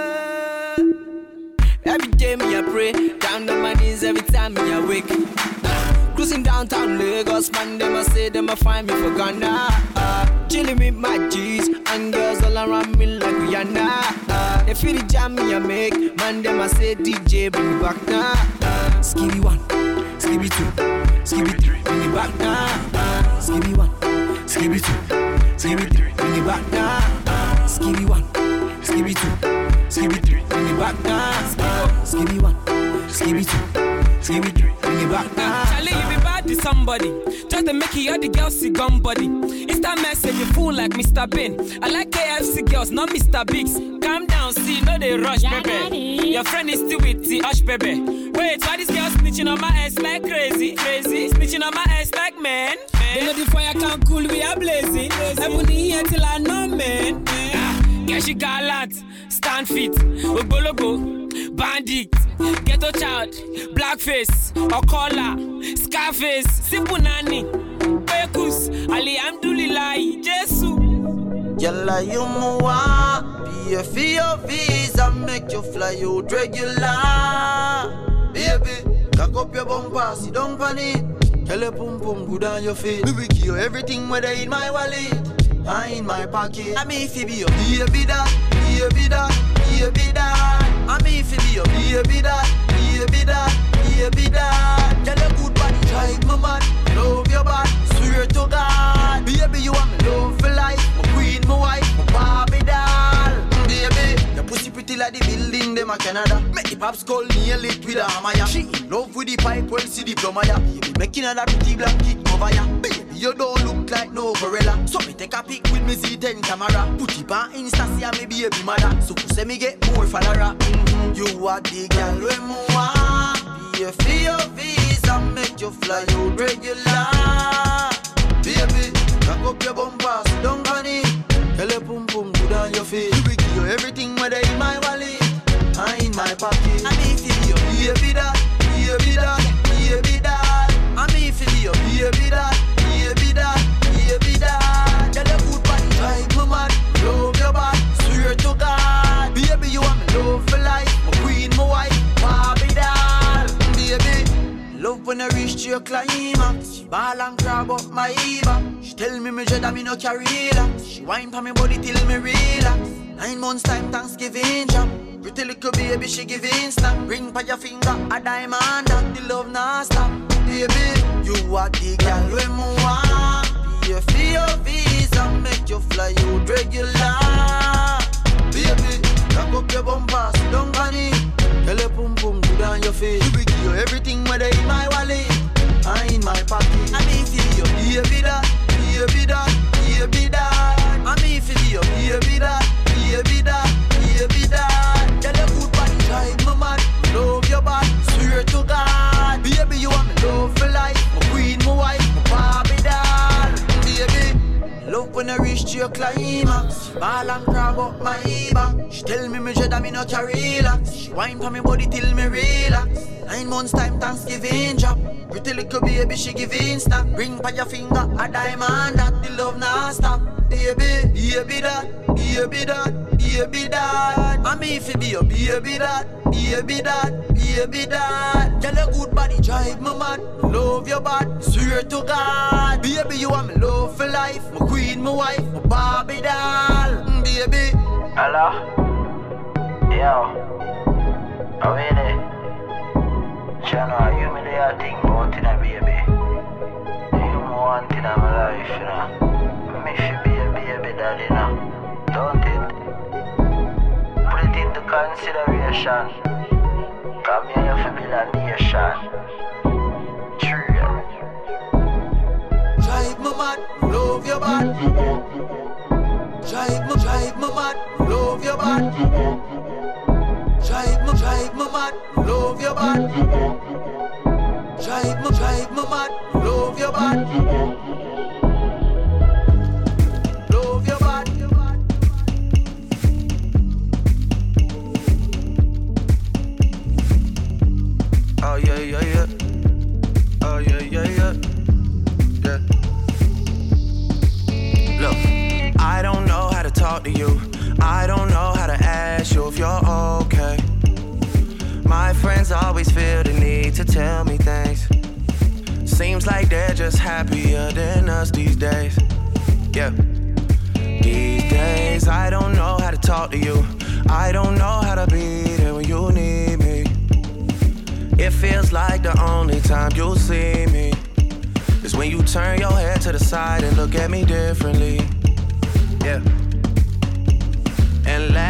Every day me I pray, down on my knees every time me awake. Cruising downtown Lagos, man, them I say them I find me for Ghana. Uh, chilling with my G's and girls all around me like Rihanna. Uh, they feel the jam me I make, man, them I say DJ bring me back now. Uh, skibby one, skibby two, skibby three, bring me back now. Uh, skibby one, skibby two, skibby three, bring me back now. Uh, skibby one, skibby two, skibby three, bring me back now. Uh, skibby one, skibby two, Give it, bring it back. Charlie, you be bad to somebody. Just to make you all the girls see gun body. Insta message, you fool like Mr. Bean. I like KFC girls, not Mr. Biggs. Calm down, see, no they rush, baby. Your friend is still with the hush, baby. Wait, why this girl snitching on my ass like crazy? Crazy, snitching on my ass like man. They know the fire can't cool, we are blazing. Heaven here till I know, man. Ah, Yeah, she gallant, stand fit, Ogologo, bandit, ghetto child, blackface, or collar, scarface, simple nanny, Pekus, Alhamdulillah, Jesus. Yalla you mua Pay for your visa Make you fly out regular. Baby Cock up your bumper Sit down pan it. Tell your pum pum good on your feet. Me will give you everything Whether in my wallet Or in my pocket. I mean if you be your baby that Baby that Baby that I mean if you be your baby that Baby that Baby that Tell your good body Drive my man Love your body Swear to God. Baby you want me love for life? My queen, my wife, my Barbie doll. Baby, your pussy pretty like the building them a Canada. Make the pops call nail it with a hammer ya. She in love with the pipe when see the plumber Baby, making her that pretty black kick over Baby, you don't look like no gorilla. So me take a pic with me Z10 camera. Put it on Insta, see me baby mother. So who say me get more follower. Mm-hmm. You are the girl me want. Pay for your visa, make you fly out regular. Baby, cock up your sit down on it Tell your pum pum good on your face You give you everything whether in my wallet or in my pocket. I mean feel your baby that, baby that, baby that I mean feel your baby that, when I reach to your climax. She ball and grab up my back. She tell me me dread me no carry relax. She whine pa me body till me relax. Nine months time Thanksgiving jam. Pretty little baby she giving snap. Ring pa your finger a diamond that the love nah stop. Baby, you are the girl me want. Pay for your visa, make you fly out regular. Baby, cock up your bumper, sit down on it. Tell pum pum good on your face. You you everything whether in my wallet or in my pocket. I mean feel your baby that, baby that, baby that. I mean feel your baby that, when I reach to your climax. Ball and grab up my back. She tell me me dread me no carry relax. She whine pa me body till me relax. Nine months time Thanksgiving drop. Pretty little baby she giving snap. Ring pa your finger a diamond that the love nah stop. Baby, baby that, baby that, baby that. I mean if it be your baby that, baby that, baby that. Tell your good body drive me mad. Love your body, swear to God. Baby you want me love for life. My queen, my wife, my Barbie doll. Baby. Hello? Yo. Oh, are we there? Channel, you me there think about it, baby. You want in my life, you know. Me should be a baby daddy now. Don't it? Put it into consideration. Come here, you feel a nation. Drive me mad, love your body. Drive me, drive me mad, love your body. Drive me, drive me mad, love your body. Drive me, drive me mad, love your body. Talk to you. I don't know how to ask you if you're okay. My friends always feel the need to tell me things. Seems like they're just happier than us these days. Yeah. These days, I don't know how to talk to you. I don't know how to be there when you need me. It feels like the only time you'll see me is when you turn your head to the side and look at me differently. Yeah.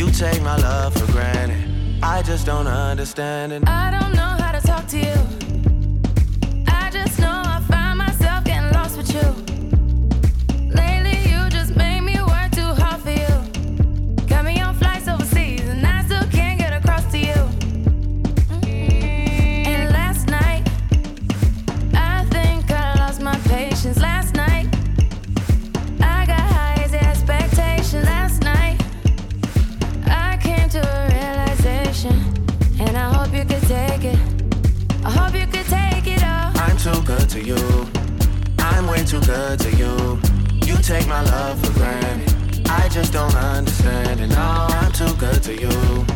You take my love for granted. I just don't understand it. I don't know how to talk to you. I just know to you. I'm way too good to you. You take my love for granted. I just don't understand it. No, I'm too good to you.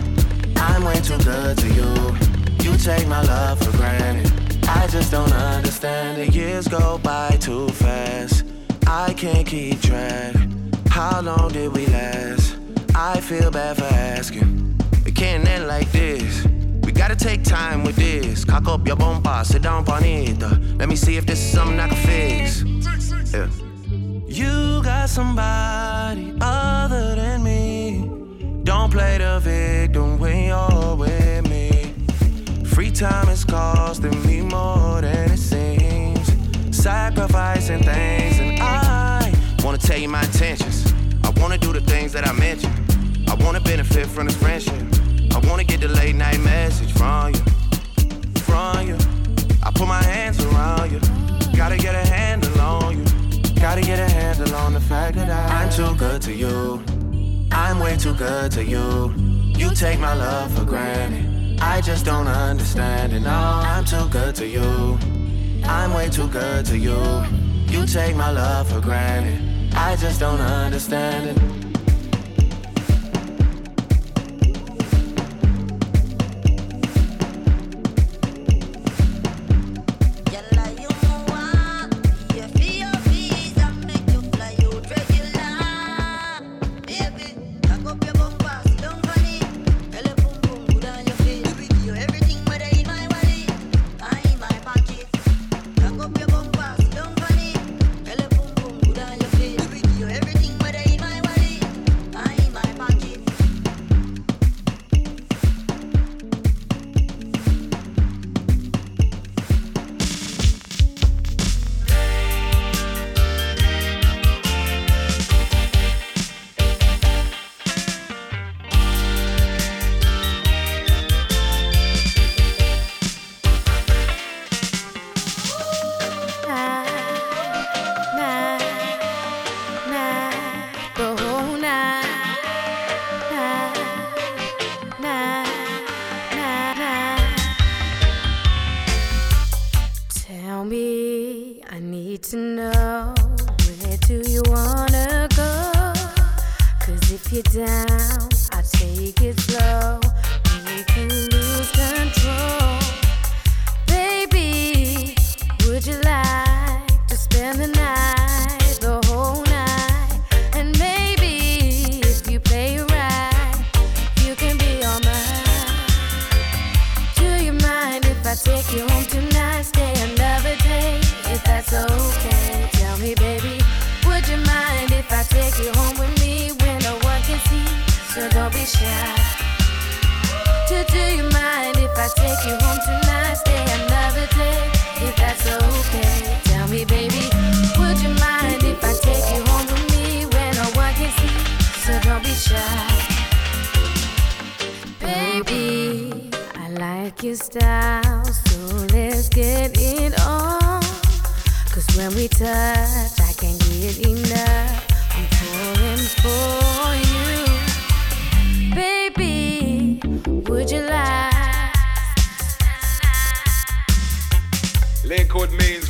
I'm way too good to you. You take my love for granted. I just don't understand it. Years go by too fast. I can't keep track. How long did we last? I feel bad for asking. It can't end like this. Gotta take time with this. Cock up your bumper, sit down on it. Uh, Let me see if this is something I can fix. Yeah. You got somebody other than me. Don't play the victim when you're with me. Free time is costing me more than it seems. Sacrificing things, and I wanna tell you my intentions. I wanna do the things that I mentioned. I wanna benefit from this friendship. I wanna get the late night message from you, from you. I put my hands around you. Gotta get a handle on you. Gotta get a handle on the fact that I, I'm too good to you. I'm way too good to you. You take my love for granted. I just don't understand it. No, I'm too good to you. I'm way too good to you. You take my love for granted. I just don't understand it.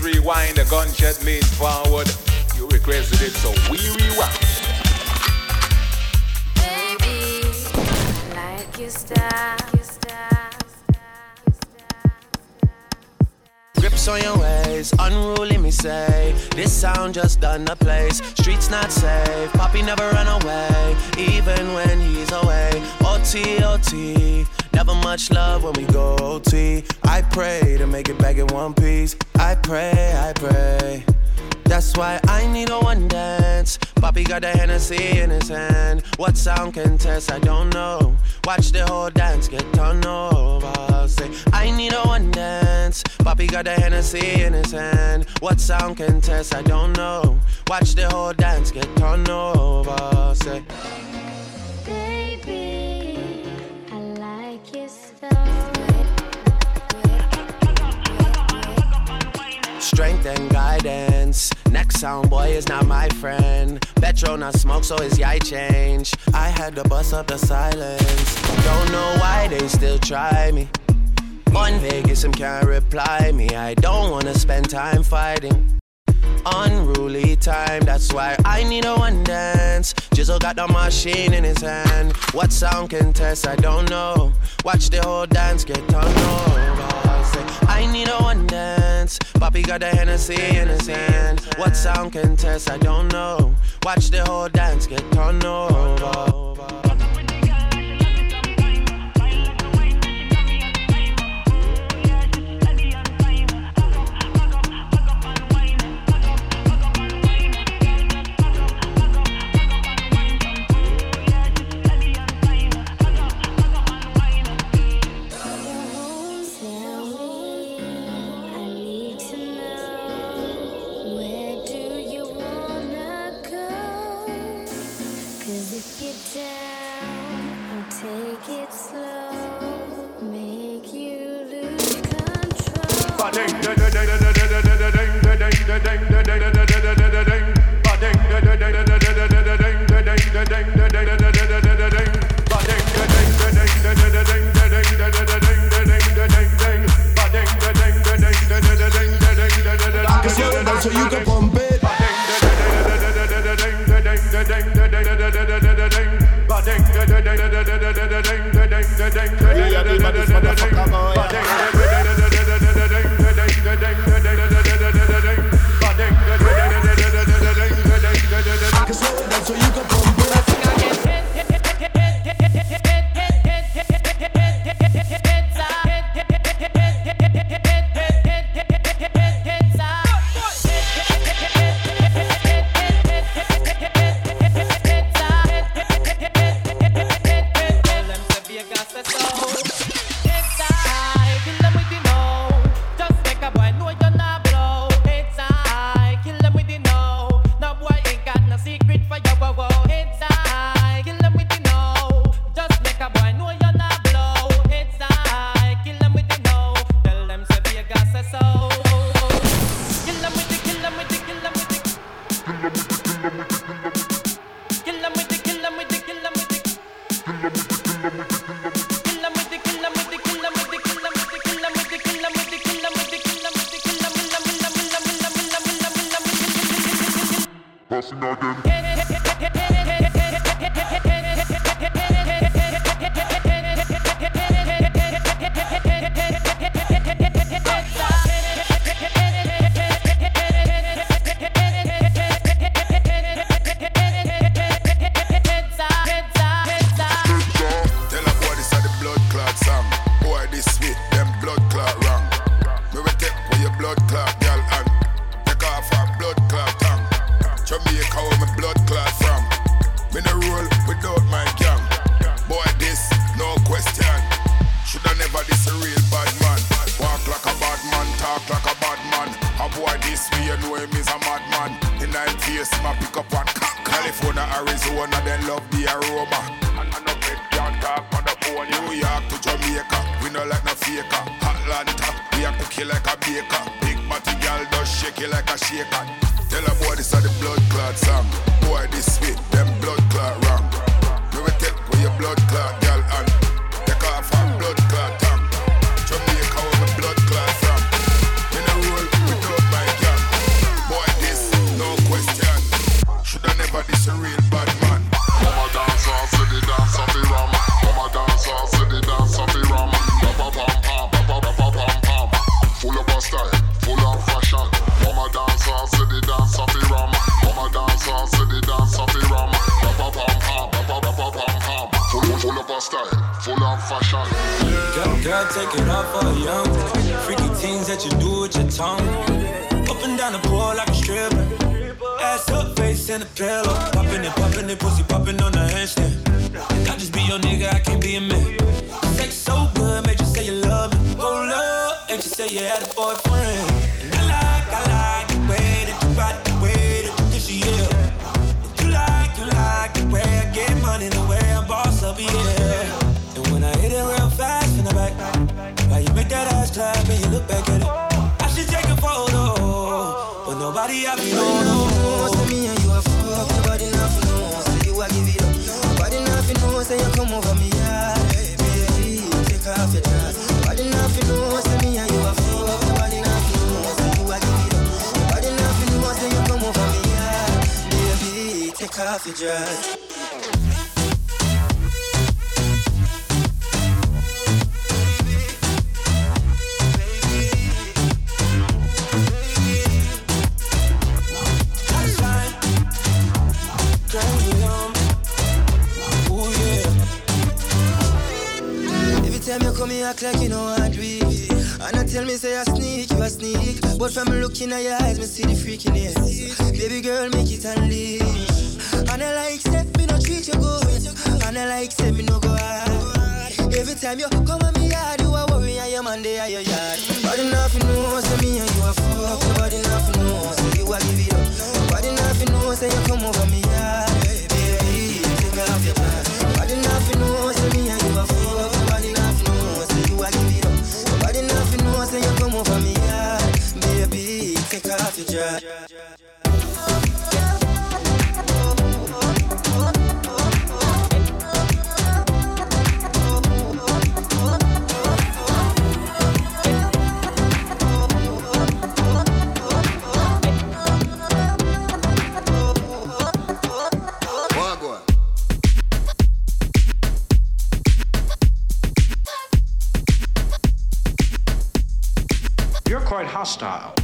Rewind, the gunshot means forward. You requested it, so we rewind. Baby, like your style. Rip Focus on your ways, unruly me say. This sound just done the place. Streets not safe, Poppy never run away, even when he's away. OT, OT. Never much love when we go OT. I pray to make it back in one piece. I pray, I pray. That's why I need a one dance. Poppy got the Hennessy in his hand. What sound can test? I don't know. Watch the whole dance get turned over. Say, I need a one dance. Poppy got the Hennessy in his hand. What sound can test? I don't know. Watch the whole dance get turned over. Say, Baby, strength and guidance. Next sound boy is not my friend. Petro not smoke, so his yai change. I had to bust up the silence. Don't know why they still try me. One Vegas, him can't reply me. I don't wanna spend time fighting. Unruly time, that's why I need a one dance. Jizzle got the machine in his hand. What sound can test? I don't know. Watch the whole dance get turned over. I need a one dance. Poppy got the Hennessy in his hand. What sound can test? I don't know. Watch the whole dance get turned over. So you can pump it. We. hostile.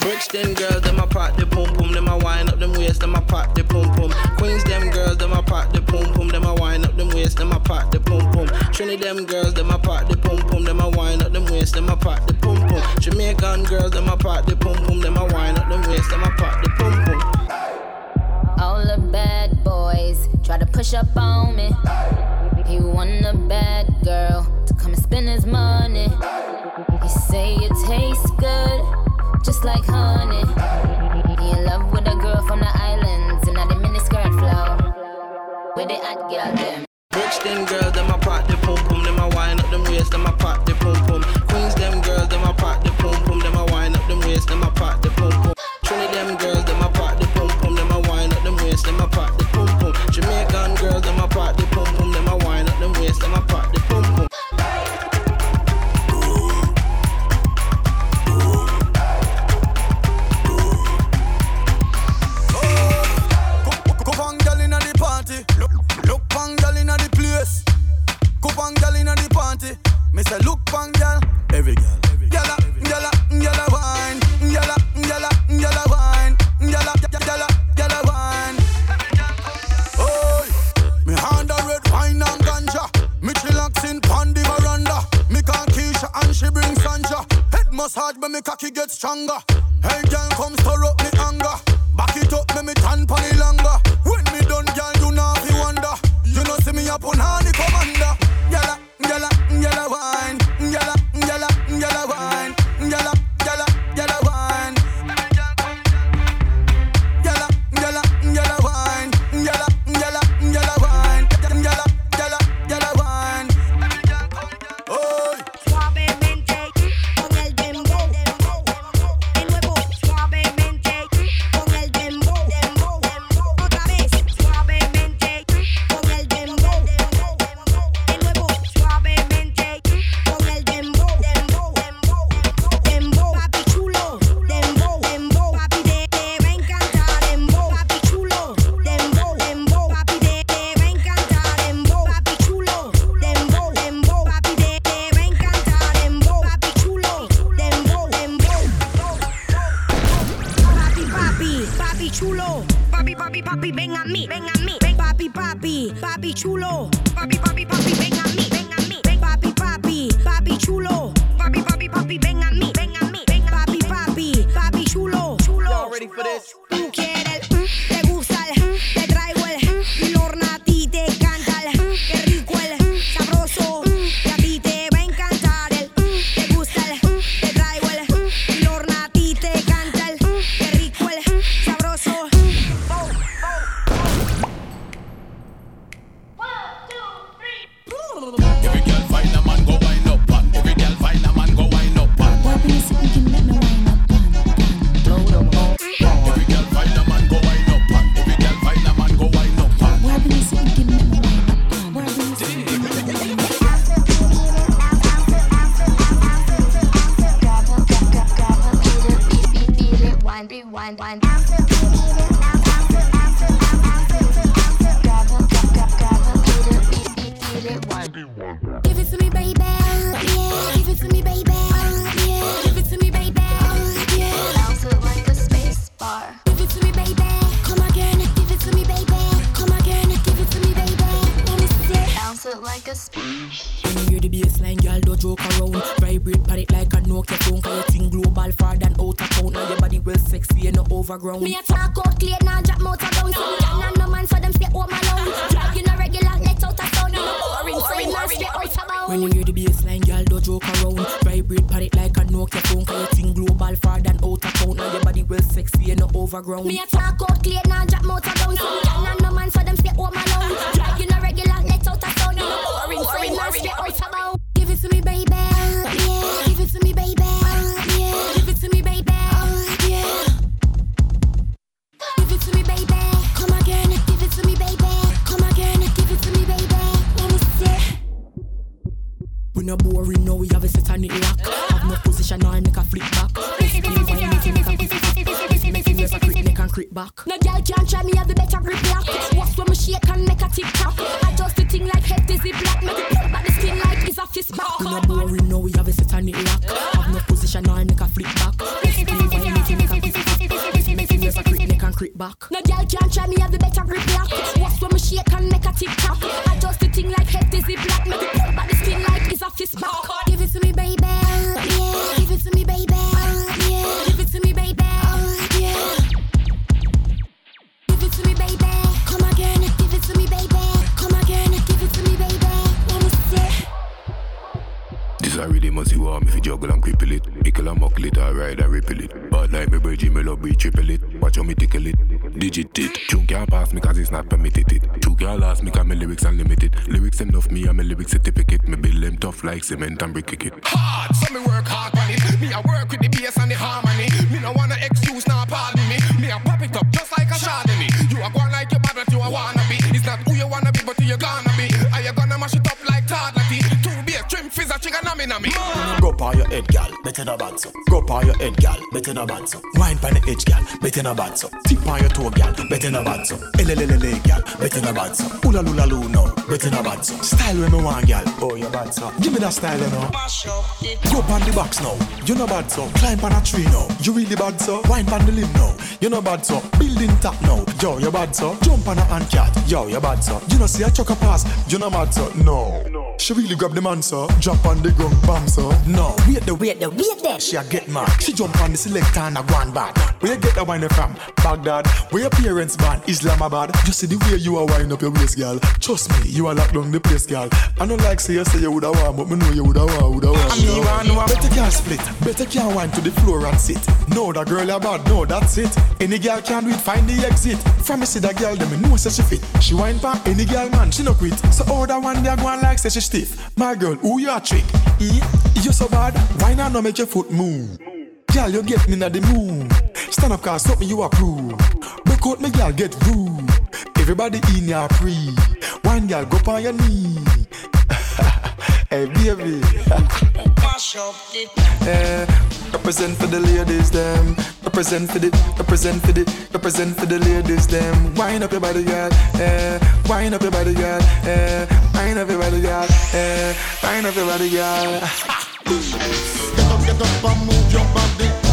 Bricks them girls, them a pack the pum pum, them a wind up them waist, them a pack the pum pum. Queens them girls, them a pack the pum pum, them a wind up them waist, them a pack the pum pum. Trinity them girls, them a pack the pum pum, them a wind up them waist, them a pack the pum pum. Jamaican girls, them a pack the pum pum, them a wind up them waist, them a pack the pum pum all the bad boys try to push up on me. He want a bad girl to come and spend his money. He say it tastes good, just like honey. He in love with a girl from the islands and not a miniskirt flow. Where they at, girl? Them. Rich them girls, them I pop the pum pum, them I wine up them waist, them I pop the pum pum. Queens them girls, them I pop the pum pum, them I wine up them waist, them I pop overground. Me We no boring, no, we have a it lock. Have no position, or make a flip back. Spin wine, make it make a quick back. Make it make a quick neck and creep back. No girl can try me have the better grip lock. Watch when me shake and make a tick tock. Adjust the thing like head dizzy black. Make it pump at the skin like it's a fist back. We no boring, no, we have a set on it lock. Have no position, or make a flip back. Spin wine, make a quick back. Make it make a quick neck and creep back. No girl can try me have the better grip lock. Watch when me shake and make a tick tock. Adjust the thing like head dizzy black. Make it pump at the skin like it's a fist back. Give it to me, baby. Yeah. A really must you want me fi juggle and cripple it. Ickle and muckle it, I ride and ripple it. Bad like me bridge, me love be triple it. Watch how me tickle it, digit it. Two can't pass me cause it's not permitted it. Two can't last me cause my lyrics unlimited. Lyrics enough me and my lyrics certificate. Me build them tough like cement and brick it. hard, so me work hard on it. Me I work with the bass and the harmony. Me no wanna trim a chicken nami nami. Go on your head, gal, better no bad so. Go on your head, gal, better no bad so. Wine on the edge, gal, better no bad so. Tip on your toe, gal, better no bad so. Elelelele, gal, better no bad so. Ula lula lu no, better no bad so. Style when me want, gal, oh you bad so. Give me that style, you know. Go on the box now, you no bad so. Climb on a tree now, you really bad so. Wine on the limb now, you no bad so. Building top now, yo you bad so. Jump on a ant cat, yo you bad so. You know see a chuck a pass, you no mad so. No. She really grab the man so. Drop on the ground, bam so. No, wait the wait the wait there. She a get mad. She jump on the selector and a go on back. Where you get that wine from? Baghdad. Where your parents born? Islamabad. Just see the way you are wind up your waist, girl. Trust me, you are locked down the place, girl. I don't like say you say you woulda want, but me know you woulda want, woulda want. I mean, woulda want. Better can't split. Better can't wine to the floor and sit. No, that girl a bad. No, that's it. Any girl can do it. Find the exit. From me see that girl, them me know say she fit. She wine pa any girl man, she no quit. So all that one they go on like say she stiff. My girl, who you a trick? E, you so bad. Why not no make your foot move? Girl, you get me in the mood. Stand up, cause something you approve. Break out me, girl, get rude. Everybody in your pre. One girl, go on your knee. hey, baby. Eh, represent for the ladies, them. Represent for the, represent for the, represent for the ladies, them. Wind up your body, girl. Eh, wind up your body, girl. Eh, wind up your body, girl. Eh, wind up your body, girl. Get up, get up and move your body.